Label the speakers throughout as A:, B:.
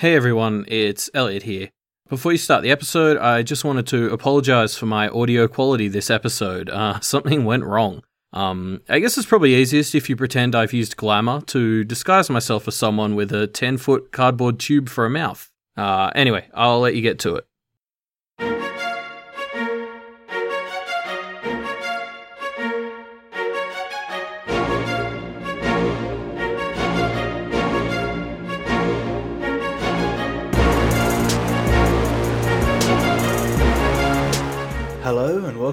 A: Hey everyone, it's Elliot here. Before you start the episode, I just wanted to apologize for my audio quality this episode. Uh, something went wrong. Um, I guess it's probably easiest if you pretend I've used glamour to disguise myself as someone with a 10 foot cardboard tube for a mouth. Uh, anyway, I'll let you get to it.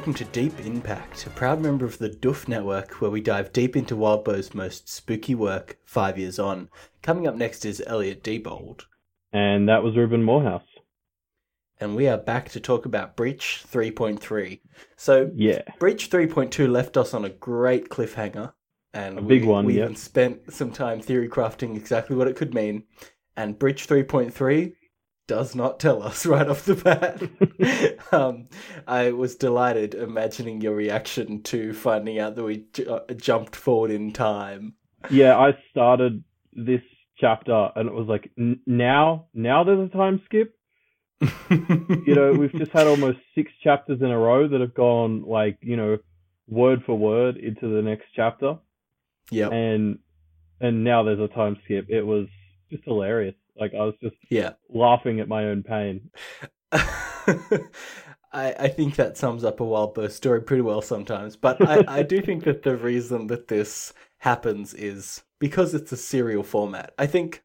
B: Welcome to Deep Impact, a proud member of the Doof Network where we dive deep into Wildbow's most spooky work five years on. Coming up next is Elliot Diebold,
C: And that was Ruben Morehouse.
B: and we are back to talk about Breach 3.3. So,
C: Yeah.
B: Breach 3.2 left us on a great cliffhanger, and
C: A
B: we,
C: big one,
B: we
C: yep.
B: even spent some time theory crafting exactly what it could mean. And Breach 3.3 does not tell us right off the bat. um, I was delighted imagining your reaction to finding out that we ju- uh, jumped forward in time.
C: Yeah, I started this chapter and it was like, n- now, now there's a time skip. You know, we've just had almost six chapters in a row that have gone like, you know, word for word into the next chapter.
B: Yeah,
C: And, and now there's a time skip. It was just hilarious. Like I was just
B: Yeah.
C: laughing at my own pain.
B: I, I think that sums up a Wildbow story pretty well sometimes. But I, I do think that the reason that this happens is because it's a serial format. I think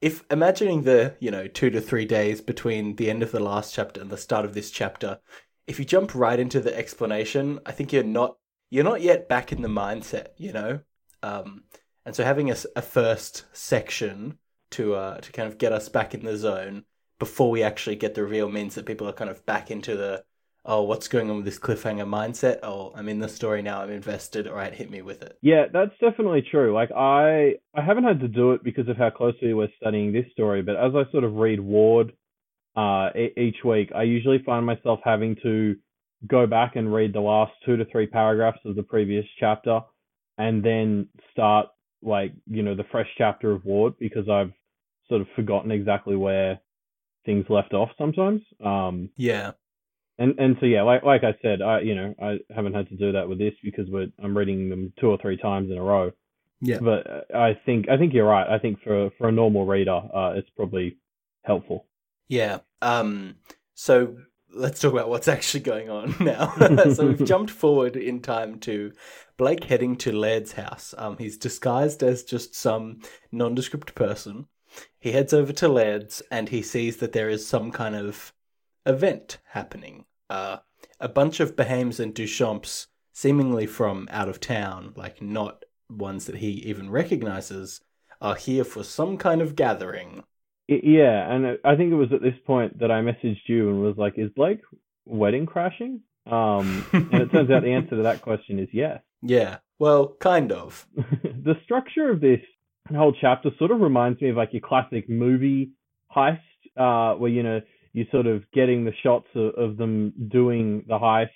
B: if imagining the, you know, two to three days between the end of the last chapter and the start of this chapter, if you jump right into the explanation, I think you're not you're not yet back in the mindset, you know? Um, and so having a first section to uh, to kind of get us back in the zone before we actually get the reveal means that people are kind of back into the oh what's going on with this cliffhanger mindset? Oh i'm in the story now. I'm invested. All right hit me with it.
C: Yeah, that's definitely true. Like I I haven't had to do it because of how closely we're studying this story, but as I sort of read Ward uh each week, I usually find myself having to go back and read the last 2 to 3 paragraphs of the previous chapter and then start like, you know, the fresh chapter of Ward because I've sort of forgotten exactly where things left off sometimes. Um
B: yeah
C: and and so yeah, like like I said, I you know I haven't had to do that with this because we're I'm reading them two or three times in a row.
B: Yeah.
C: But I think I think you're right. I think for for a normal reader, uh, it's probably helpful.
B: yeah um so let's talk about what's actually going on now so we've jumped forward in time to blake heading to laird's house um he's disguised as just some nondescript person he heads over to laird's and he sees that there is some kind of event happening. Uh, a bunch of Behaims and Duchamps, seemingly from out of town, like not ones that he even recognizes, are here for some kind of gathering.
C: Yeah, and I think it was at this point that I messaged you and was like, "Is Blake wedding crashing?" Um, and it turns out the answer to that question is yes.
B: Yeah, well, kind of.
C: the structure of this whole chapter sort of reminds me of like your classic movie heist, uh, where you know you're sort of getting the shots of, of them doing the heist,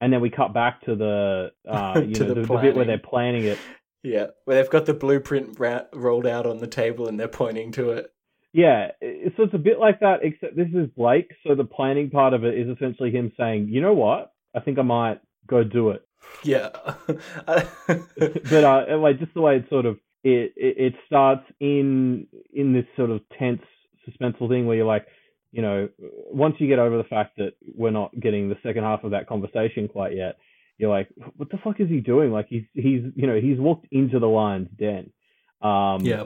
C: and then we cut back to the uh, you
B: To
C: know
B: the
C: the, the bit where they're planning it.
B: Yeah, where they've got the blueprint ra- rolled out on the table and they're pointing to it.
C: Yeah, so it's a bit like that, except this is Blake. So the planning part of it is essentially him saying, "You know what? I think I might go do it."
B: Yeah.
C: but uh, like just the way it sort of it, it it starts in in this sort of tense suspenseful thing where you're like, you know, once you get over the fact that we're not getting the second half of that conversation quite yet, you're like, what the fuck is he doing? Like he's he's you know he's walked into the lion's den. Um,
B: yeah.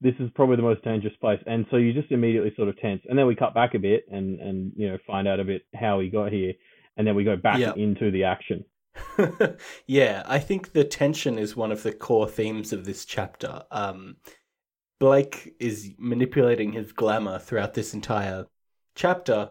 C: This is probably the most dangerous place, and so you just immediately sort of tense, and then we cut back a bit and and you know find out a bit how he got here, and then we go back
B: Yeah.
C: into the action.
B: yeah, I think the tension is one of the core themes of this chapter. Um, Blake is manipulating his glamour throughout this entire chapter,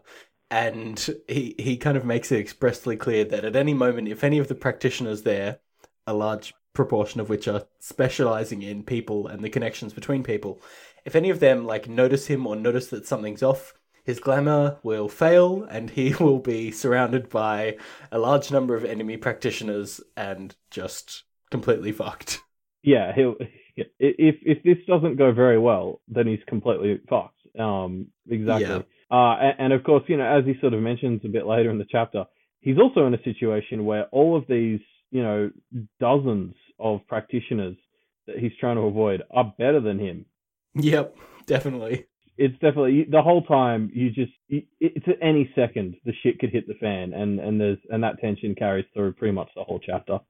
B: and he he kind of makes it expressly clear that at any moment, if any of the practitioners there, a large proportion of which are specializing in people and the connections between people, if any of them like notice him or notice that something's off, his glamour will fail and he will be surrounded by a large number of enemy practitioners and just completely fucked.
C: yeah, he'll if if this doesn't go very well, then he's completely fucked. Um, exactly. Uh, and, and of course, you know, as he sort of mentions a bit later in the chapter, he's also in a situation where all of these, you know, dozens of practitioners that he's trying to avoid are better than him.
B: Yep, definitely.
C: It's definitely the whole time you just it's at any second the shit could hit the fan and and there's and that tension carries through pretty much the whole chapter.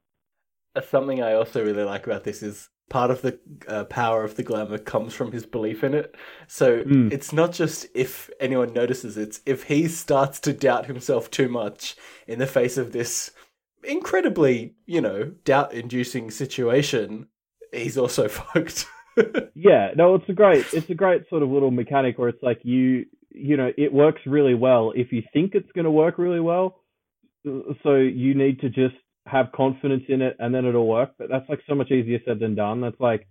B: Uh, Something I also really like about this is part of the uh, power of the glamour comes from his belief in it. So
C: Mm.
B: it's not just if anyone notices it's if he starts to doubt himself too much in the face of this incredibly, you know, doubt inducing situation, he's also fucked.
C: Yeah, no, it's a great it's a great sort of little mechanic where it's like you you know, it works really well if you think it's going to work really well. So you need to just have confidence in it and then it'll work. But that's like so much easier said than done. That's like,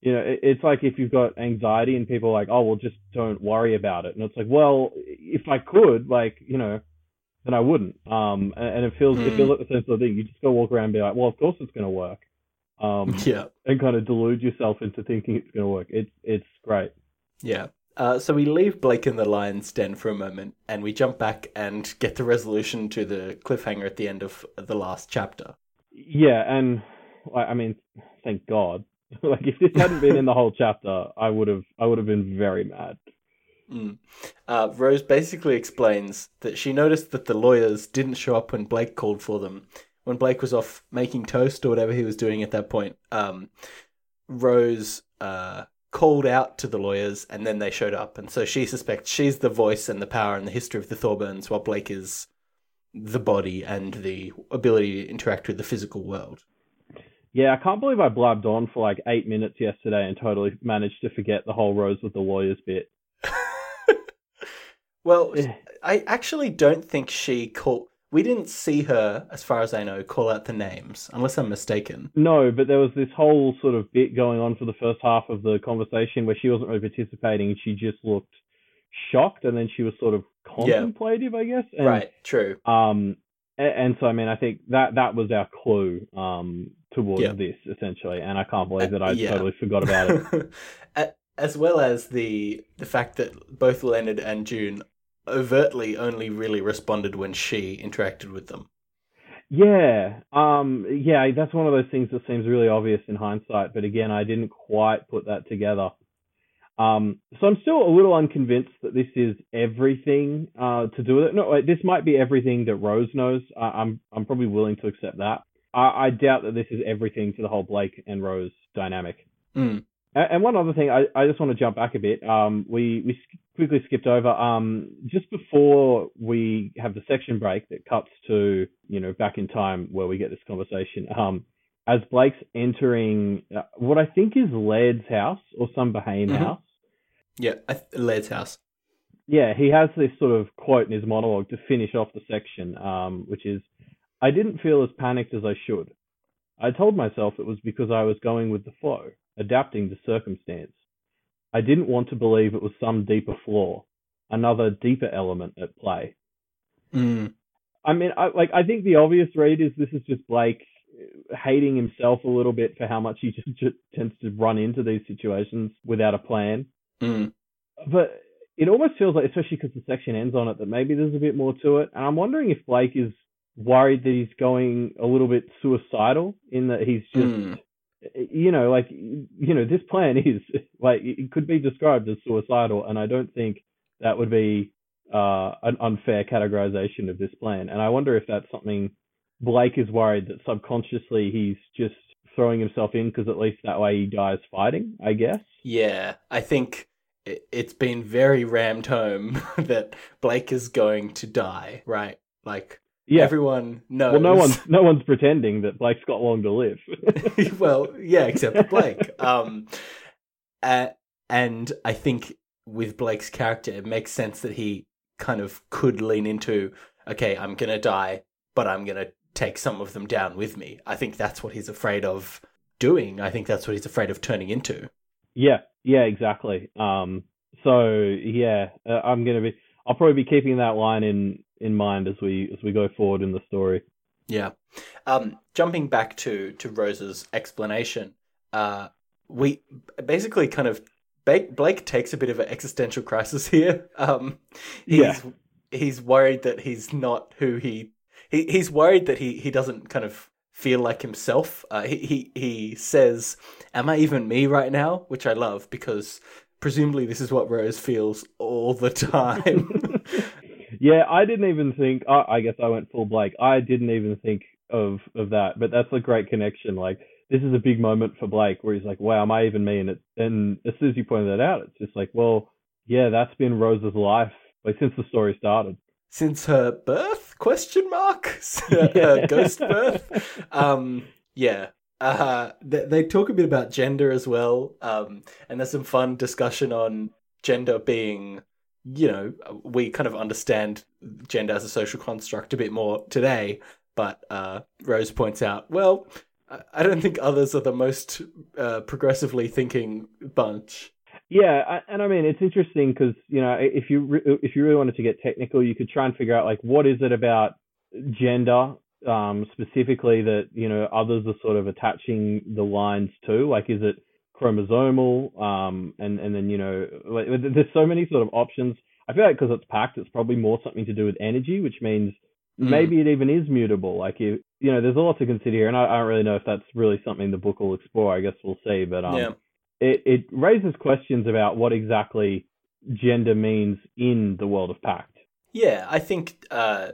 C: you know, it's like if you've got anxiety and people are like, oh, well, just don't worry about it. And it's like, well, if I could, like, you know, then I wouldn't. Um, and, and it feels it
B: Hmm.
C: feels like the same sort of thing. You just go walk around and be like, well, of course it's going to work. Um,
B: yeah.
C: and kind of delude yourself into thinking it's going to work. It's it's great.
B: Yeah. Uh, so we leave Blake in the lion's den for a moment, and we jump back and get the resolution to the cliffhanger at the end of the last chapter.
C: Yeah, and I I mean, thank God. like if this hadn't been in the whole chapter, I would have I would have been very mad.
B: Mm. Uh, Rose basically explains that she noticed that the lawyers didn't show up when Blake called for them. When Blake was off making toast or whatever he was doing at that point, um, Rose uh, called out to the lawyers and then they showed up. And so she suspects she's the voice and the power and the history of the Thorburns, while Blake is the body and the ability to interact with the physical world.
C: Yeah, I can't believe I blabbed on for like eight minutes yesterday and totally managed to forget the whole Rose with the lawyers bit.
B: Well. I actually don't think she called. We didn't see her, as far as I know, call out the names, unless I'm mistaken.
C: No, but there was this whole sort of bit going on for the first half of the conversation where she wasn't really participating. She just looked shocked, and then she was sort of contemplative, I guess. And,
B: right, true.
C: Um, and so I mean, I think that that was our clue um towards
B: Yeah.
C: this essentially, and I can't believe that
B: Uh,
C: I
B: yeah.
C: totally forgot about it.
B: As well as the the fact that both Leonard and June overtly only really responded when she interacted with them.
C: Yeah, um, yeah, that's one of those things that seems really obvious in hindsight, but again, I didn't quite put that together. Um, so I'm still a little unconvinced that this is everything uh, to do with it. No, this might be everything that Rose knows. I, I'm I'm probably willing to accept that. I, I doubt that this is everything to the whole Blake and Rose dynamic.
B: Mm.
C: And one other thing, I, I just want to jump back a bit. Um, we we quickly skipped over um, just before we have the section break that cuts to you know back in time where we get this conversation. Um, as Blake's entering uh, what I think is Laird's house or some Behaim
B: Mhm.
C: house.
B: Yeah, Laird's house.
C: Yeah, he has this sort of quote in his monologue to finish off the section, um, which is, "I didn't feel as panicked as I should. I told myself it was because I was going with the flow, adapting to circumstance. I didn't want to believe it was some deeper flaw, another deeper element at play.
B: Mm.
C: I mean, I, like I think the obvious read is this is just Blake hating himself a little bit for how much he just, just tends to run into these situations without a plan.
B: Mm.
C: But it almost feels like, especially because the section ends on it, that maybe there's a bit more to it. And I'm wondering if Blake is worried that he's going a little bit suicidal in that he's just,
B: Mm.
C: You know, like, you know, this plan is like, it could be described as suicidal. And I don't think that would be uh, an unfair categorization of this plan. And I wonder if that's something Blake is worried that subconsciously he's just throwing himself in because at least that way he dies fighting, I guess.
B: Yeah, I think it, it's been very rammed home that Blake is going to die, right? Like
C: Yeah.
B: everyone knows.
C: Well, no one's no one's pretending that Blake's got long to live.
B: well, yeah, except for Blake. Um, uh, and I think with Blake's character, it makes sense that he kind of could lean into, okay, I'm gonna die, but I'm gonna take some of them down with me. I think that's what he's afraid of doing. I think that's what he's afraid of turning into.
C: yeah, yeah, exactly. Um, so yeah, uh, I'm gonna be. I'll probably be keeping that line in in mind as we as we go forward in the story.
B: Yeah. Um, jumping back to to Rose's explanation, uh, we basically kind of Blake, Blake takes a bit of an existential crisis here. Um, he's
C: Yeah.
B: he's worried that he's not who he, he he's worried that he he doesn't kind of feel like himself. Uh, he he he says, "Am I even me right now?" Which I love because presumably this is what Rose feels all the time.
C: Yeah, I didn't even think. I I guess I went full Blake. I didn't even think of of that, but that's a great connection. Like this is a big moment for Blake, where he's like, "Wow, am I even me?" And it, and as soon as you pointed that out, it's just like, well, yeah, that's been Rose's life like since the story started.
B: Since her birth? Question mark. her ghost birth. Um, yeah. Uh, they, they talk a bit about gender as well. Um, and there's some fun discussion on gender being, you know, we kind of understand gender as a social construct a bit more today. But uh, Rose points out, well, I- don't think others are the most uh, progressively thinking bunch.
C: Yeah, I- and I mean it's interesting because you know if you re- if you really wanted to get technical, you could try and figure out like what is it about gender um, specifically that you know others are sort of attaching the lines to. Like, is it chromosomal? Um, and and then you know like, there's so many sort of options. I feel like because it's packed, it's probably more something to do with energy, which means
B: Mm.
C: maybe it even is mutable. Like you, you know, there's a lot to consider here, and I, I don't really know if that's really something the book will explore. I guess we'll see, but um,
B: Yeah.
C: it it raises questions about what exactly gender means in the world of Pact.
B: Yeah, I think uh,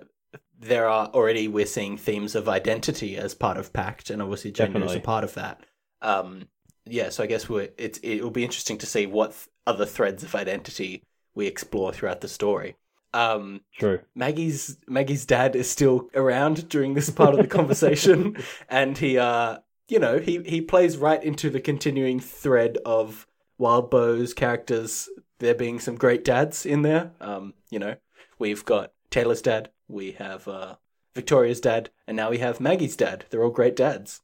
B: there are already we're seeing themes of identity as part of Pact, and obviously gender is a part of that. Um, yeah, so I guess we're it's it will be interesting to see what th- other threads of identity we explore throughout the story. Um,
C: True.
B: Maggie's Maggie's dad is still around during this part of the conversation, and he, uh, you know, he he plays right into the continuing thread of Wildbow's characters. There being some great dads in there. Um, you know, we've got Taylor's dad, we have uh, Victoria's dad, and now we have Maggie's dad. They're all great dads.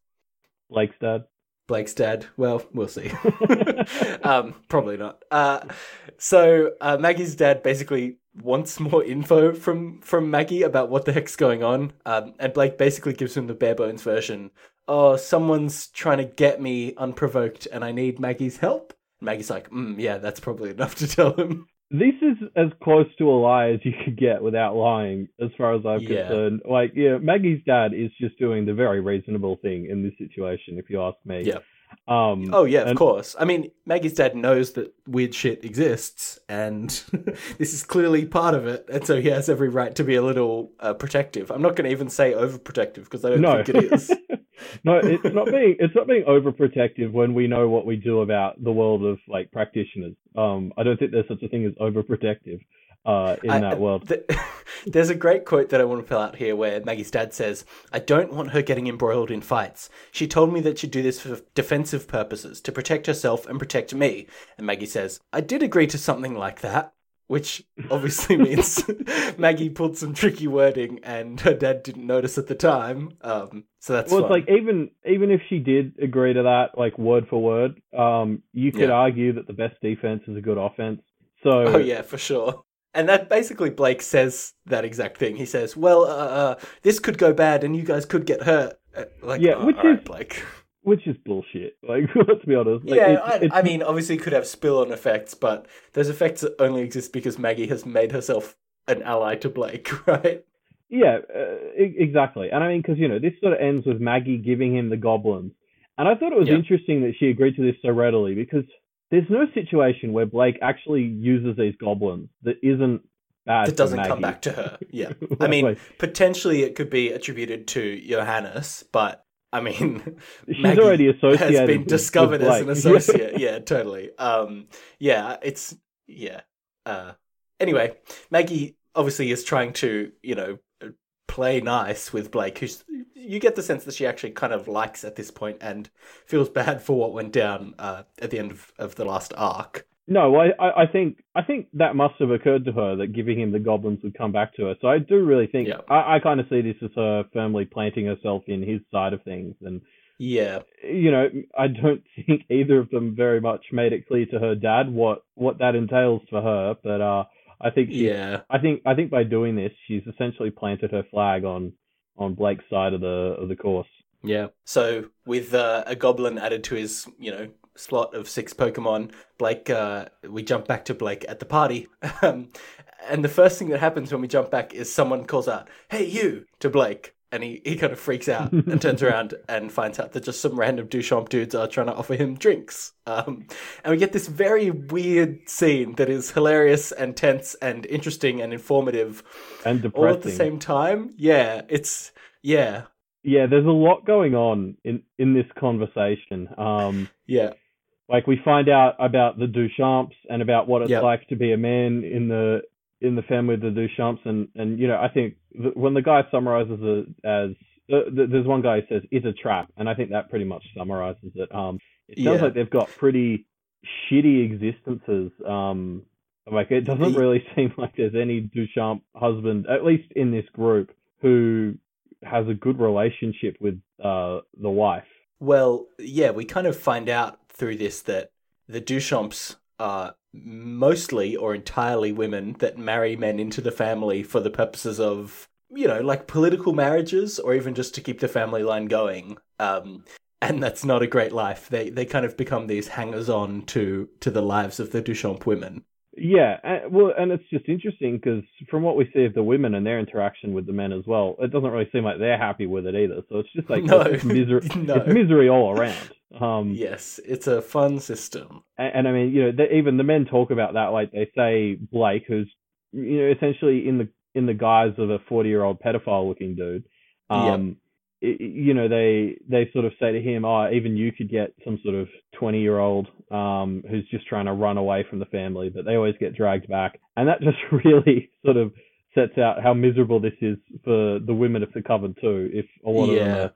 C: Blake's dad.
B: Blake's dad. Well, we'll see. um, probably not. Uh, so uh, Maggie's dad basically wants more info from from Maggie about what the heck's going on, um, and Blake basically gives him the bare bones version. Oh, someone's trying to get me unprovoked, and I need Maggie's help. Maggie's like, mm, "Yeah, that's probably enough to tell him."
C: This is as close to a lie as you could get without lying, as far as I'm
B: Yeah.
C: concerned. Like, yeah, Maggie's dad is just doing the very reasonable thing in this situation, if you ask me.
B: Yeah.
C: Um,
B: Oh yeah, of
C: And-
B: course. I mean, Maggie's dad knows that weird shit exists, and this is clearly part of it, and so he has every right to be a little uh, protective. I'm not going to even say overprotective because I don't
C: no,
B: think it is.
C: no, it's not being it's not being overprotective when we know what we do about the world of like practitioners. Um, I don't think there's such a thing as overprotective uh, in
B: I-
C: that world.
B: th- there's a great quote that I want to pull out here where Maggie's dad says, I don't want her getting embroiled in fights. She told me that she'd do this for defensive purposes, to protect herself and protect me. And Maggie says, I did agree to something like that. Which obviously means Maggie pulled some tricky wording and her dad didn't notice at the time. Um, so that's
C: Well,
B: fun.
C: it's like even even if she did agree to that, like word for word, um, you could
B: Yeah.
C: argue that the best defense is a good offense. So
B: Oh yeah, for sure. And that basically Blake says that exact thing. He says, "Well, uh, uh, this could go bad, and you guys could get hurt." Uh, like,
C: Yeah,
B: oh,
C: which
B: all right,
C: is-
B: Blake.
C: which is bullshit. Like, let's be honest. Like,
B: yeah,
C: it's-
B: I, I mean, obviously, it could have spill-on effects, but those effects only exist because Maggie has made herself an ally to Blake, right?
C: Yeah, uh, exactly. And I mean, because you know, this sort of ends with Maggie giving him the goblins, and I thought it was
B: Yeah.
C: interesting that she agreed to this so readily because there's no situation where Blake actually uses these goblins that isn't bad.
B: That doesn't come back to her. Yeah, I mean, potentially it could be attributed to Johannes, but I mean,
C: she's
B: Maggie
C: already associated.
B: has been discovered
C: with
B: as an associate. yeah, totally. Um, yeah, it's yeah. Uh, anyway, Maggie obviously is trying to you know play nice with Blake, who's you get the sense that she actually kind of likes at this point and feels bad for what went down uh, at the end of, of the last arc.
C: No, I, I I think I think that must have occurred to her that giving him the goblins would come back to her. So I do really think
B: Yeah.
C: I, I kind of see this as her firmly planting herself in his side of things, and
B: Yeah,
C: you know I don't think either of them very much made it clear to her dad what what that entails for her. But uh, I think she,
B: yeah,
C: I think I think by doing this, she's essentially planted her flag on on Blake's side of the of the course.
B: yeah. So with uh, a goblin added to his you know slot of six Pokemon. Blake, uh, we jump back to Blake at the party. Um, and the first thing that happens when we jump back is someone calls out, Hey, you, to Blake. And he, he kind of freaks out and turns around and finds out that just some random Duchamp dudes are trying to offer him drinks. Um, and we get this very weird scene that is hilarious and tense and interesting and informative
C: And
B: all at the same time. Yeah, it's, yeah,
C: Yeah, there's a lot going on in in this conversation. Um,
B: yeah,
C: like we find out about the Duchamps and about what it's
B: Yep.
C: like to be a man in the in the family of the Duchamps, and and you know I think th- when the guy summarizes it as uh, th- there's one guy who says it's a trap, and I think that pretty much summarizes it. Um, it sounds
B: Yeah.
C: like they've got pretty shitty existences. Um, like it doesn't really seem like there's any Duchamp husband, at least in this group, who has a good relationship with uh the wife.
B: Well, yeah, we kind of find out through this that the Duchamps are mostly or entirely women that marry men into the family for the purposes of, you know, like political marriages or even just to keep the family line going. Um, and that's not a great life. They they kind of become these hangers on to to the lives of the Duchamp women.
C: Yeah, and, well, and it's just interesting because from what we see of the women and their interaction with the men as well, it doesn't really seem like they're happy with it either. So it's just like
B: No.
C: it's misery,
B: No.
C: it's misery all around. Um,
B: Yes, it's a fun system.
C: and, and I mean, you know, they, even the men talk about that. Like they say, Blake, who's you know essentially in the in the guise of a forty year old pedophile looking dude. Um, i- you know, they they sort of say to him, "Oh, even you could get some sort of twenty year old um, who's just trying to run away from the family," but they always get dragged back, and that just really sort of sets out how miserable this is for the women of the coven too. If a lot of them
B: Yeah.
C: are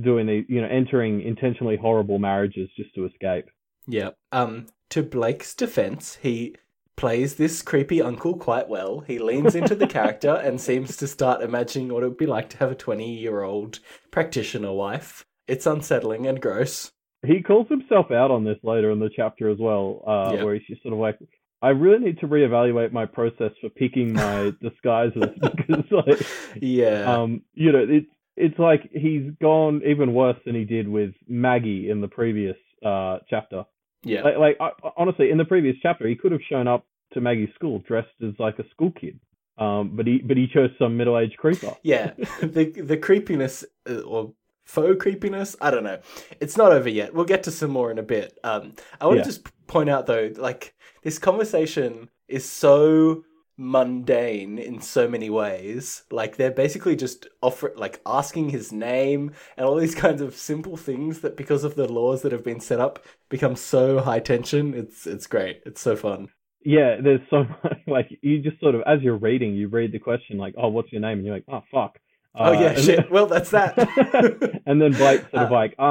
C: doing the, you know, entering intentionally horrible marriages just to escape.
B: Yeah. Um, to Blake's defense, he plays this creepy uncle quite well. He leans into the character and seems to start imagining what it would be like to have a 20 year old practitioner wife. It's unsettling and gross.
C: he calls himself out on this later in the chapter as well, uh,
B: Yeah.
C: where he's just sort of like, I really need to reevaluate my process for picking my disguises because, like,
B: Yeah.
C: um, you know, it's it's like he's gone even worse than he did with Maggie in the previous uh chapter.
B: yeah.
C: Like, like I, honestly, in the previous chapter, he could have shown up to Maggie's school dressed as like a school kid, um, but he but he chose some middle aged creeper.
B: Yeah. the the creepiness uh, or faux creepiness, I don't know. It's not over yet. We'll get to some more in a bit. Um I want
C: Yeah.
B: to just point out though like this conversation is so mundane in so many ways. Like they're basically just offer like asking his name and all these kinds of simple things that because of the laws that have been set up become so high tension. It's it's great. It's so fun.
C: yeah, there's so much like you just sort of as you're reading, you read the question like, "Oh, what's your name?" and you're like, "Oh, fuck."
B: oh yeah, shit.
C: then-
B: Well, that's that.
C: and then Blake's sort of
B: Uh,
C: like, "Uh,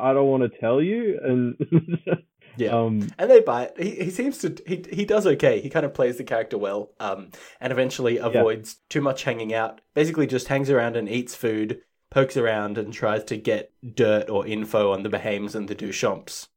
C: I don't want to tell you," and
B: Yeah.
C: um,
B: And they bite. He he seems to he he does okay. He kind of plays the character well. Um, and eventually avoids too much hanging out. Basically, just hangs around and eats food, pokes around, and tries to get dirt or info on the Behaims and the Duchamps.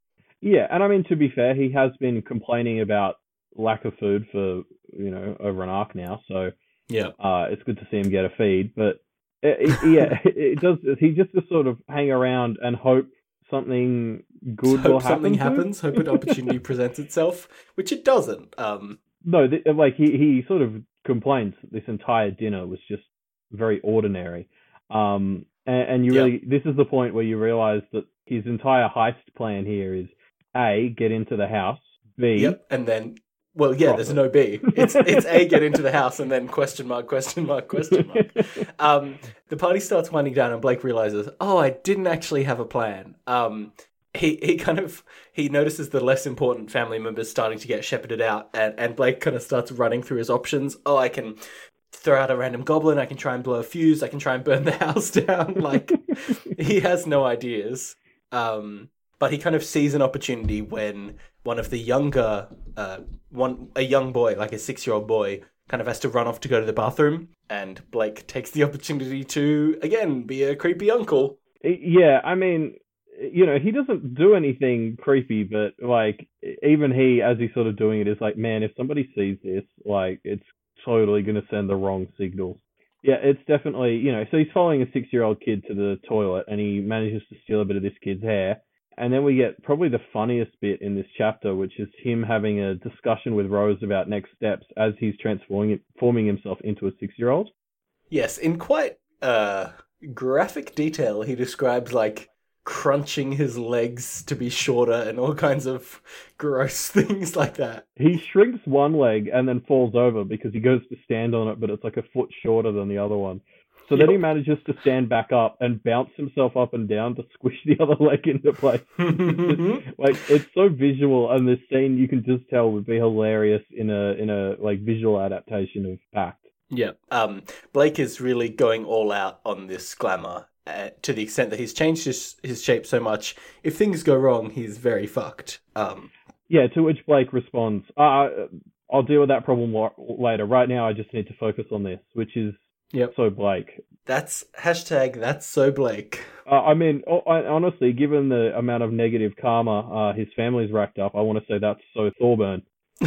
C: yeah, and I mean to be fair, he has been complaining about lack of food for you know over an arc now, so
B: Yeah.
C: uh, it's good to see him get a feed. But it, it- yeah, it does. He just to sort of hang around and hope something good will happen.
B: something happens. Hope an opportunity presents itself, which it doesn't. Um,
C: No, th- like he he sort of complains that this entire dinner was just very ordinary. Um, and, and you
B: Yeah.
C: really this is the point where you realize that his entire heist plan here is a get into the house, b
B: yep. And then, well, yeah, there's no B. It's it's a get into the house and then question mark question mark question mark. um, the party starts winding down, and Blake realizes, "Oh, I didn't actually have a plan." Um, he he kind of he notices the less important family members starting to get shepherded out, and and Blake kind of starts running through his options. Oh, I can throw out a random goblin. I can try and blow a fuse. I can try and burn the house down. Like he has no ideas. Um, but he kind of sees an opportunity when one of the younger, uh, one a young boy, like a six-year-old boy, kind of has to run off to go to the bathroom, and Blake takes the opportunity to again be a creepy uncle.
C: yeah, I mean, you know, he doesn't do anything creepy, but like even he, as he's sort of doing it, is like, man, if somebody sees this, like it's totally gonna send the wrong signals. Yeah, it's definitely you know. So he's following a six-year-old kid to the toilet, and he manages to steal a bit of this kid's hair. And then we get probably the funniest bit in this chapter, which is him having a discussion with Rose about next steps as he's transforming forming himself into a six year old.
B: Yes, in quite uh, graphic detail, he describes like crunching his legs to be shorter and all kinds of gross things like that.
C: He shrinks one leg and then falls over because he goes to stand on it, but it's like a foot shorter than the other one. So then he manages to stand back up and bounce himself up and down to squish the other leg into place. like it's so visual, and this scene you can just tell would be hilarious in a in a like visual adaptation of Pact.
B: Yeah. Um, Blake is really going all out on this glamour uh, to the extent that he's changed his, his shape so much. If things go wrong, he's very fucked. Um,
C: Yeah, to which Blake responds, uh, "I'll deal with that problem later. Right now, I just need to focus on this," which is
B: Yep.
C: so Blake.
B: that's hashtag that's so Blake.
C: Uh, I mean, o- I, honestly, given the amount of negative karma uh, his family's racked up, I want to say that's so Thorburn.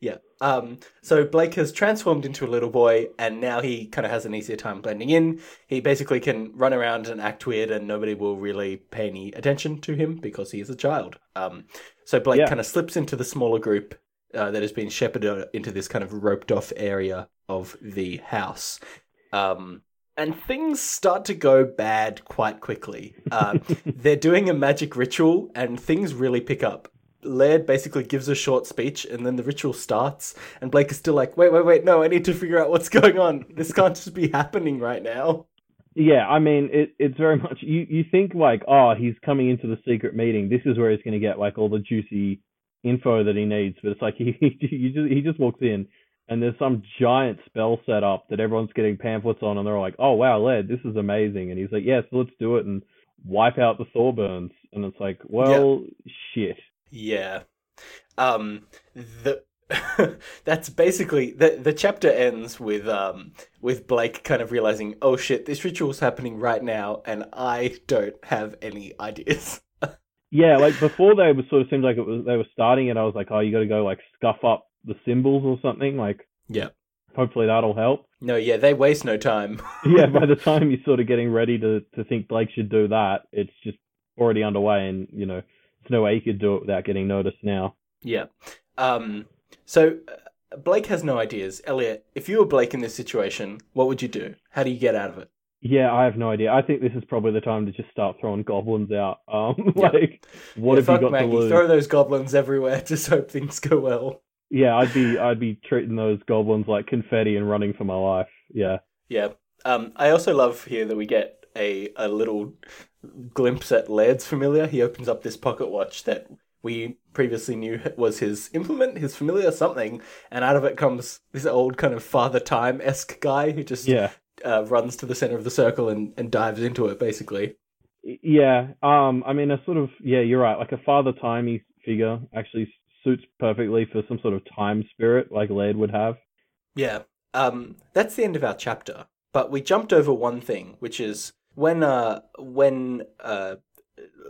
B: yeah. Um, so Blake has transformed into a little boy, and now he kind of has an easier time blending in. He basically can run around and act weird, and nobody will really pay any attention to him because he is a child. Um, so Blake
C: Yeah.
B: kind of slips into the smaller group uh, that has been shepherded into this kind of roped off area of the house. Um, and things start to go bad quite quickly. Uh, they're doing a magic ritual, and things really pick up. Laird basically gives a short speech, and then the ritual starts. And Blake is still like, "Wait, wait, wait! No, I need to figure out what's going on. This can't just be happening right now."
C: Yeah, I mean, it, it's very much you. You think like, oh, he's coming into the secret meeting. This is where he's going to get like all the juicy info that he needs. But it's like he he just he just walks in, and there's some giant spell set up that everyone's getting pamphlets on, and they're like, oh wow, Led, this is amazing. And he's like, yes, let's do it and wipe out the Thorburns. And it's like, well, shit.
B: Yeah. Um. The. that's basically the the chapter ends with um with Blake kind of realizing oh shit this ritual's happening right now and I don't have any ideas
C: Yeah, like before they were sort of seemed like it was they were starting it. I was like, oh, you got to go like scuff up the symbols or something. Like,
B: yeah
C: hopefully that'll help.
B: no yeah they waste no time
C: yeah, by the time you're sort of getting ready to to think Blake should do that, it's just already underway, and you know, there's no way he could do it without getting noticed now.
B: Yeah. Um. So uh, Blake has no ideas. Elliot, if you were Blake in this situation, what would you do? How do you get out of it?
C: Yeah, I have no idea. I think this is probably the time to just start throwing goblins out. Um,
B: Yeah.
C: like, what
B: Yeah,
C: have you got
B: Maggie,
C: to lose?
B: Throw those goblins everywhere. Just hope things go well.
C: Yeah, I'd be I'd be treating those goblins like confetti and running for my life. Yeah.
B: Yeah. Um. I also love here that we get a a little glimpse at Laird's familiar. He opens up this pocket watch that we previously knew was his implement, his familiar something, and out of it comes this old kind of Father Time esque guy who just
C: Yeah.
B: Uh, runs to the center of the circle and, and dives into it, basically.
C: Yeah, um, I mean, a sort of yeah, you're right. Like a father timey figure actually suits perfectly for some sort of time spirit, like Laird would have.
B: Yeah. Um, that's the end of our chapter. But we jumped over one thing, which is when uh when uh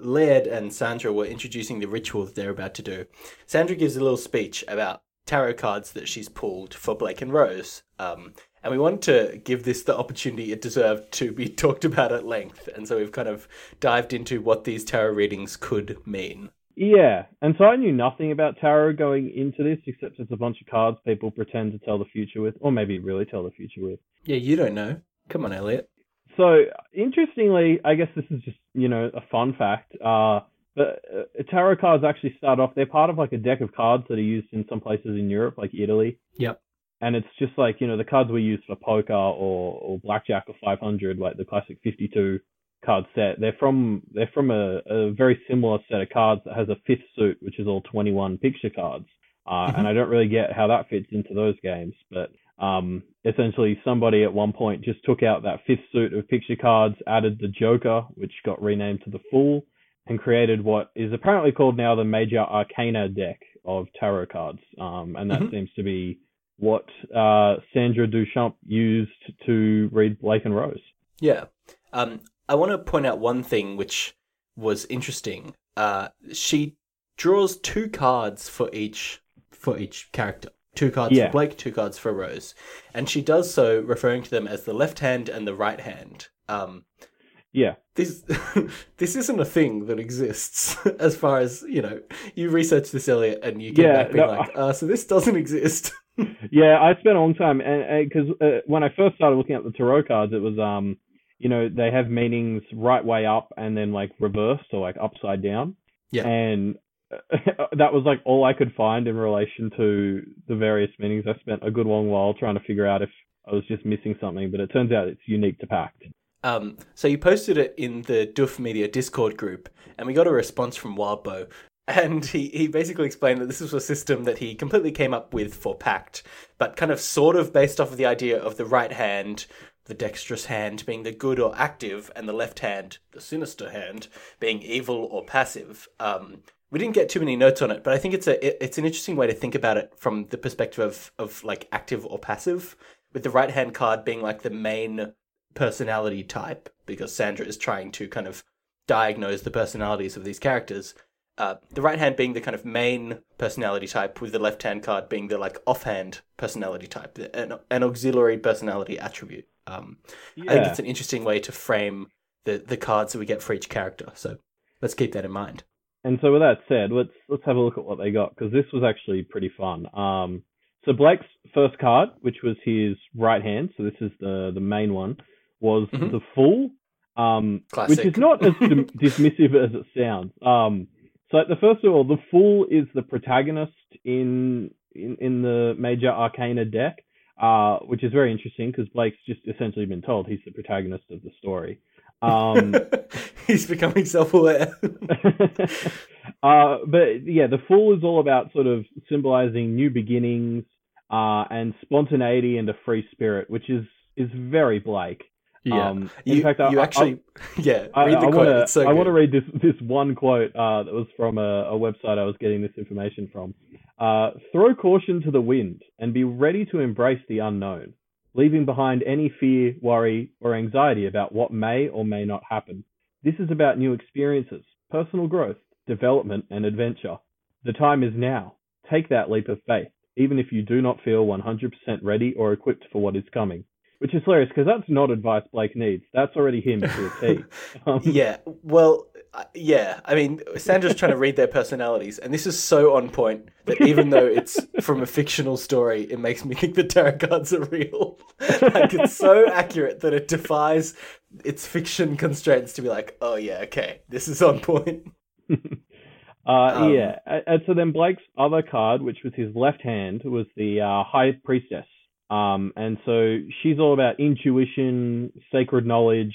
B: Laird and Sandra were introducing the ritual that they're about to do. Sandra gives a little speech about tarot cards that she's pulled for Blake and Rose. Um, and we wanted to give this the opportunity it deserved to be talked about at length. And so we've kind of dived into what these tarot readings could mean.
C: Yeah, and so I knew nothing about tarot going into this, except it's a bunch of cards people pretend to tell the future with, or maybe really tell the future with.
B: Yeah, you don't know. Come on, Elliot.
C: So interestingly, I guess this is just you know a fun fact. Uh, but uh, tarot cards actually start off; they're part of like a deck of cards that are used in some places in Europe, like Italy.
B: Yep.
C: And it's just like you know the cards we use for poker or or blackjack or 500, like the classic 52 card set. They're from they're from a, a very similar set of cards that has a fifth suit, which is all 21 picture cards. Uh,
B: Mhm.
C: And I don't really get how that fits into those games, but um, essentially somebody at one point just took out that fifth suit of picture cards, added the Joker, which got renamed to the Fool, and created what is apparently called now the Major Arcana deck of tarot cards. Um, and that
B: Mhm.
C: seems to be what uh, Sandra Duchamp used to read Blake and Rose.
B: Yeah. Um, I want to point out one thing which was interesting. Uh, she draws two cards for each for each character. Two cards
C: Yeah.
B: for Blake, two cards for Rose, and she does so referring to them as the left hand and the right hand. Um,
C: Yeah.
B: This this isn't a thing that exists as far as you know. You researched this, Elliot, and you came
C: Yeah,
B: back being
C: no,
B: like, uh, "So this doesn't exist."
C: Yeah, I spent a long time, and because uh, when I first started looking at the tarot cards, it was um, you know, they have meanings right way up and then like reversed or like upside down.
B: Yeah.
C: And that was like all I could find in relation to the various meanings. I spent a good long while trying to figure out if I was just missing something, but it turns out it's unique to Pact.
B: Um, so you posted it in the Doof Media Discord group, and we got a response from Wildbow. And he, he basically explained that this was a system that he completely came up with for Pact, but kind of sort of based off of the idea of the right hand, the dexterous hand being the good or active, and the left hand, the sinister hand, being evil or passive. Um, we didn't get too many notes on it, but I think it's a it, it's an interesting way to think about it from the perspective of of like active or passive, with the right hand card being like the main personality type, because Sandra is trying to kind of diagnose the personalities of these characters. Uh, the right hand being the kind of main personality type, with the left hand card being the like offhand personality type, an, an auxiliary personality attribute. Um, I think it's an interesting way to frame the the cards that we get for each character. So let's keep that in mind.
C: And so with that said, let's let's have a look at what they got because this was actually pretty fun. Um, so Blake's first card, which was his right hand, so this is the the main one, was
B: Mhm.
C: the Fool, um,
B: Classic.
C: which is not as dismissive as it sounds. Um, so the first of all, the Fool is the protagonist in in, in the major Arcana deck, uh, which is very interesting because Blake's just essentially been told he's the protagonist of the story. Um,
B: He's becoming self-aware.
C: uh, but yeah, the fool is all about sort of symbolizing new beginnings uh, and spontaneity and a free spirit, which is is very Blake.
B: Yeah.
C: Um, in
B: you,
C: fact, I,
B: you
C: I-
B: actually, yeah.
C: I,
B: Read the
C: I
B: quote.
C: wanna,
B: so
C: I want to read this this one quote uh, that was from a, a website I was getting this information from. Uh, Throw caution to the wind and be ready to embrace the unknown, leaving behind any fear, worry, or anxiety about what may or may not happen. This is about new experiences, personal growth, development, and adventure. The time is now. Take that leap of faith, even if you do not feel 100% ready or equipped for what is coming. Which is hilarious because that's not advice Blake needs. That's already him to a T. Um,
B: yeah. Well, uh, yeah. I mean, Sandra's trying to read their personalities, and this is so on point that even though it's from a fictional story, it makes me think the tarot cards are real. like it's so accurate that it defies its fiction constraints to be like, oh yeah, okay, this is on point.
C: uh,
B: Um,
C: yeah. And and so then Blake's other card, which was his left hand, was the uh, High Priestess. Um, and so she's all about intuition, sacred knowledge,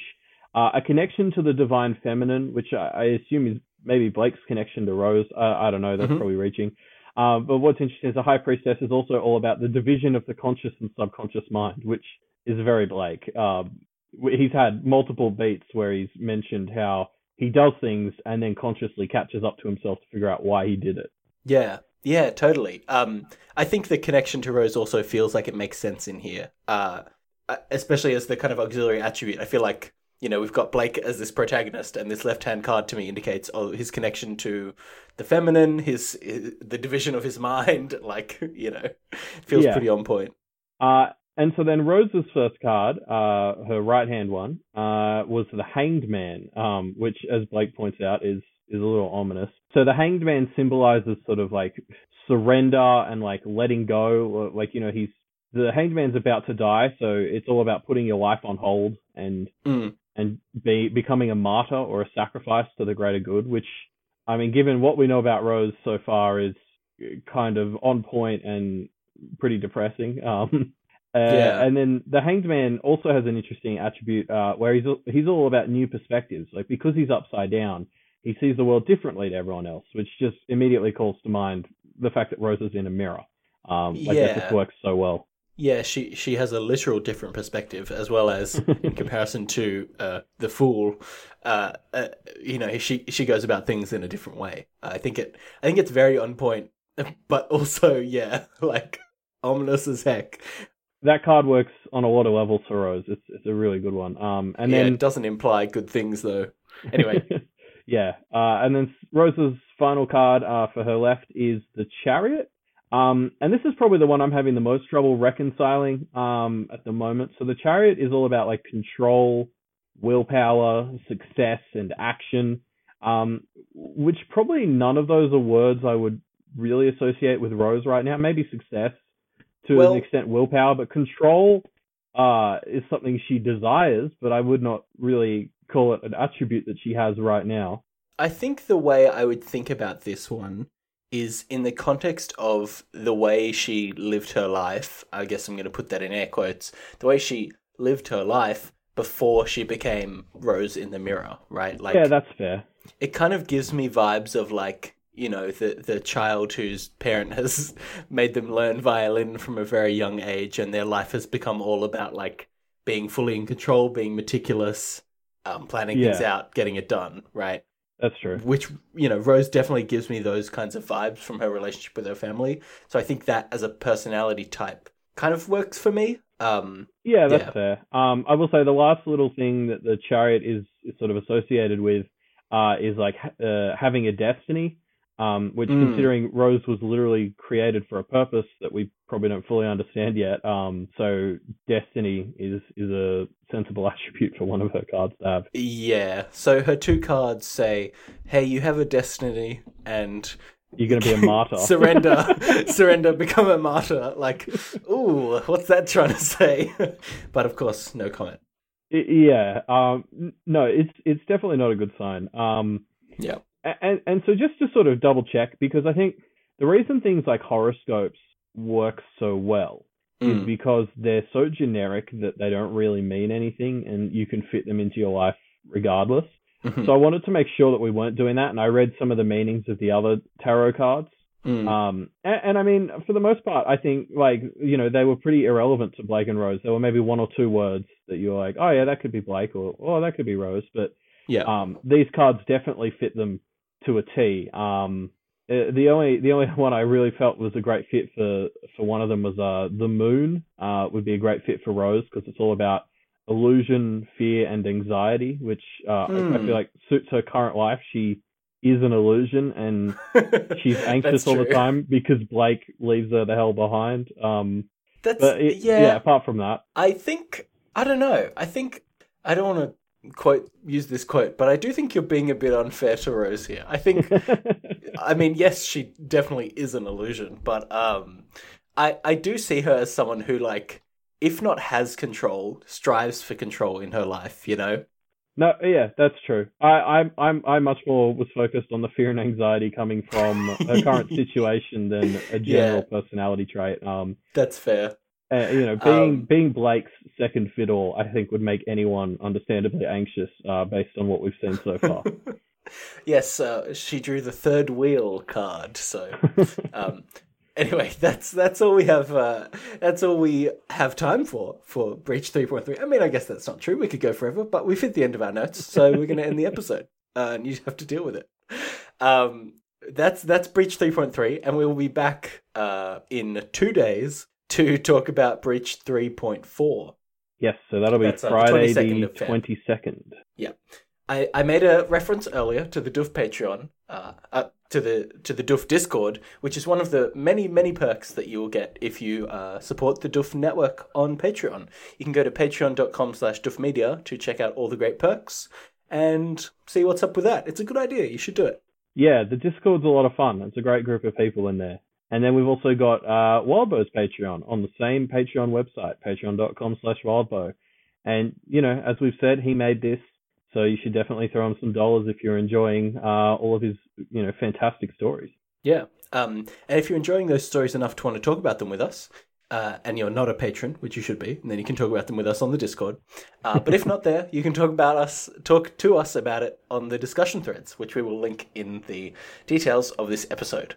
C: uh, a connection to the divine feminine, which I, I assume is maybe Blake's connection to Rose. Uh, I don't know. That's
B: Mhm.
C: probably reaching. Um, but what's interesting is the High Priestess is also all about the division of the conscious and subconscious mind, which is very Blake. Um, he's had multiple beats where he's mentioned how he does things and then consciously catches up to himself to figure out why he did it.
B: Yeah, yeah, totally. Um, I think the connection to Rose also feels like it makes sense in here, uh, especially as the kind of auxiliary attribute. I feel like you know we've got Blake as this protagonist, and this left-hand card to me indicates oh his connection to the feminine, his, his the division of his mind. Like you know, feels
C: Yeah.
B: pretty on point.
C: Uh, and so then Rose's first card, uh, her right hand one, uh, was the Hanged Man, um, which, as Blake points out, is is a little ominous. So the Hanged Man symbolizes sort of like surrender and like letting go. Like you know, he's the Hanged Man's about to die, so it's all about putting your life on hold and
B: Mm.
C: and be becoming a martyr or a sacrifice to the greater good. Which, I mean, given what we know about Rose so far, is kind of on point and pretty depressing. Um, uh,
B: Yeah.
C: And then the Hanged Man also has an interesting attribute uh, where he's he's all about new perspectives. Like because he's upside down, he sees the world differently to everyone else, which just immediately calls to mind the fact that Rose is in a mirror. Um, like that just works so well.
B: Yeah, she she has a literal different perspective as well as in comparison to uh, the fool. Uh, uh, you know, she she goes about things in a different way. I think it I think it's very on point, but also yeah, like ominous as heck.
C: That card works on a lot of levels for Rose. It's it's a really good one. Um, and
B: yeah,
C: then
B: it doesn't imply good things though. Anyway.
C: Yeah. Uh, and then Rosa's final card uh, for her left is the Chariot. Um, and this is probably the one I'm having the most trouble reconciling um, at the moment. So the Chariot is all about like control, willpower, success, and action, um, which probably none of those are words I would really associate with Rose right now. Maybe success to
B: Well-
C: an extent, willpower, but control uh, is something she desires, but I would not really call it an attribute that she has right now.
B: I think the way I would think about this one is in the context of the way she lived her life. I guess I'm going to put that in air quotes. The way she lived her life before she became Rose in the mirror, right? Like
C: yeah, that's fair.
B: it kind of gives me vibes of like you know the the child whose parent has made them learn violin from a very young age and their life has become all about like being fully in control being meticulous um, planning things out getting it done right
C: That's true.
B: which you know rose definitely gives me those kinds of vibes from her relationship with her family so i think that as a personality type kind of works for me um
C: Yeah, that's
B: Yeah.
C: fair. Um, I will say the last little thing that the chariot is, is sort of associated with uh, is like uh, having a destiny, um, which
B: Mm.
C: considering Rose was literally created for a purpose that we probably don't fully understand yet. Um, so destiny is is a sensible attribute for one of her cards to have.
B: yeah so her two cards say hey you have a destiny and
C: You're going to be a martyr.
B: surrender, surrender, become a martyr. Like, ooh, what's that trying to say? but of course, no comment.
C: Yeah. Um, no, it's it's definitely not a good sign. Um,
B: Yeah.
C: And and so just to sort of double check, because I think the reason things like horoscopes work so well is
B: Mm.
C: because they're so generic that they don't really mean anything, and you can fit them into your life regardless.
B: Mhm.
C: So I wanted to make sure that we weren't doing that, and I read some of the meanings of the other tarot cards.
B: Mm.
C: Um, and, and I mean, for the most part, I think like you know they were pretty irrelevant to Blake and Rose. There were maybe one or two words that you were like, oh yeah, that could be Blake, or oh that could be Rose. But
B: yeah.
C: um, these cards definitely fit them to a T. Um, uh, the only the only one I really felt was a great fit for for one of them was uh the Moon. Uh, would be a great fit for Rose because it's all about illusion, fear, and anxiety, which uh, I, I
B: Hmm.
C: feel like suits her current life. She is an illusion and she's anxious all the time because Blake leaves her the hell behind. Um,
B: That's
C: but it,
B: yeah,
C: yeah. apart from that,
B: I think I don't know. I think I don't want to quote use this quote, but I do think you're being a bit unfair to Rose here. I think I mean, yes, she definitely is an illusion, but um, I I do see her as someone who like, if not has control, strives for control in her life. You know.
C: no, yeah, that's true. I, I'm I'm I much more was focused on the fear and anxiety coming from her current situation than a general personality trait. Um,
B: That's fair.
C: Uh, you know, being
B: Um,
C: being Blake's second fiddle, I think would make anyone understandably anxious, uh, based on what we've seen so far.
B: yes, uh, she drew the third wheel card. So, um, anyway, that's that's all we have. Uh, that's all we have time for for breach three point three. I mean, I guess that's not true. We could go forever, but we've hit the end of our notes, so we're going to end the episode, uh, and you have to deal with it. Um, that's that's breach three point three, and we will be back uh, in two days to talk about breach three point four.
C: yes, so that'll be
B: That's, uh, the 22nd
C: the
B: of Feb.
C: twenty second.
B: I, I made a reference earlier to the Doof Patreon, uh, uh, to the to the Doof Discord, which is one of the many many perks that you will get if you uh, support the Doof Network on Patreon. You can go to patreon.com/slash doofmedia to check out all the great perks and see what's up with that. It's a good idea. You should do it.
C: Yeah, the Discord's a lot of fun. It's a great group of people in there. And then we've also got uh, Wildbow's Patreon on the same Patreon website, patreon.com slash wildbow. And, you know, as we've said, he made this, so you should definitely throw him some dollars if you're enjoying uh, all of his, you know, fantastic stories.
B: Yeah. Um, and if you're enjoying those stories enough to want to talk about them with us, uh, and you're not a patron, which you should be, and then you can talk about them with us on the Discord. Uh, but if not there, you can talk about us, talk to us about it on the discussion threads, which we will link in the details of this episode.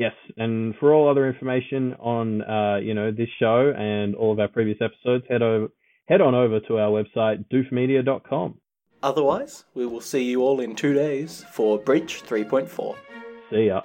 C: Yes, and for all other information on, uh, you know, this show and all of our previous episodes, head over, head on over to our website, doofmedia.com.
B: Otherwise, we will see you all in two days for Breach 3.4.
C: See ya.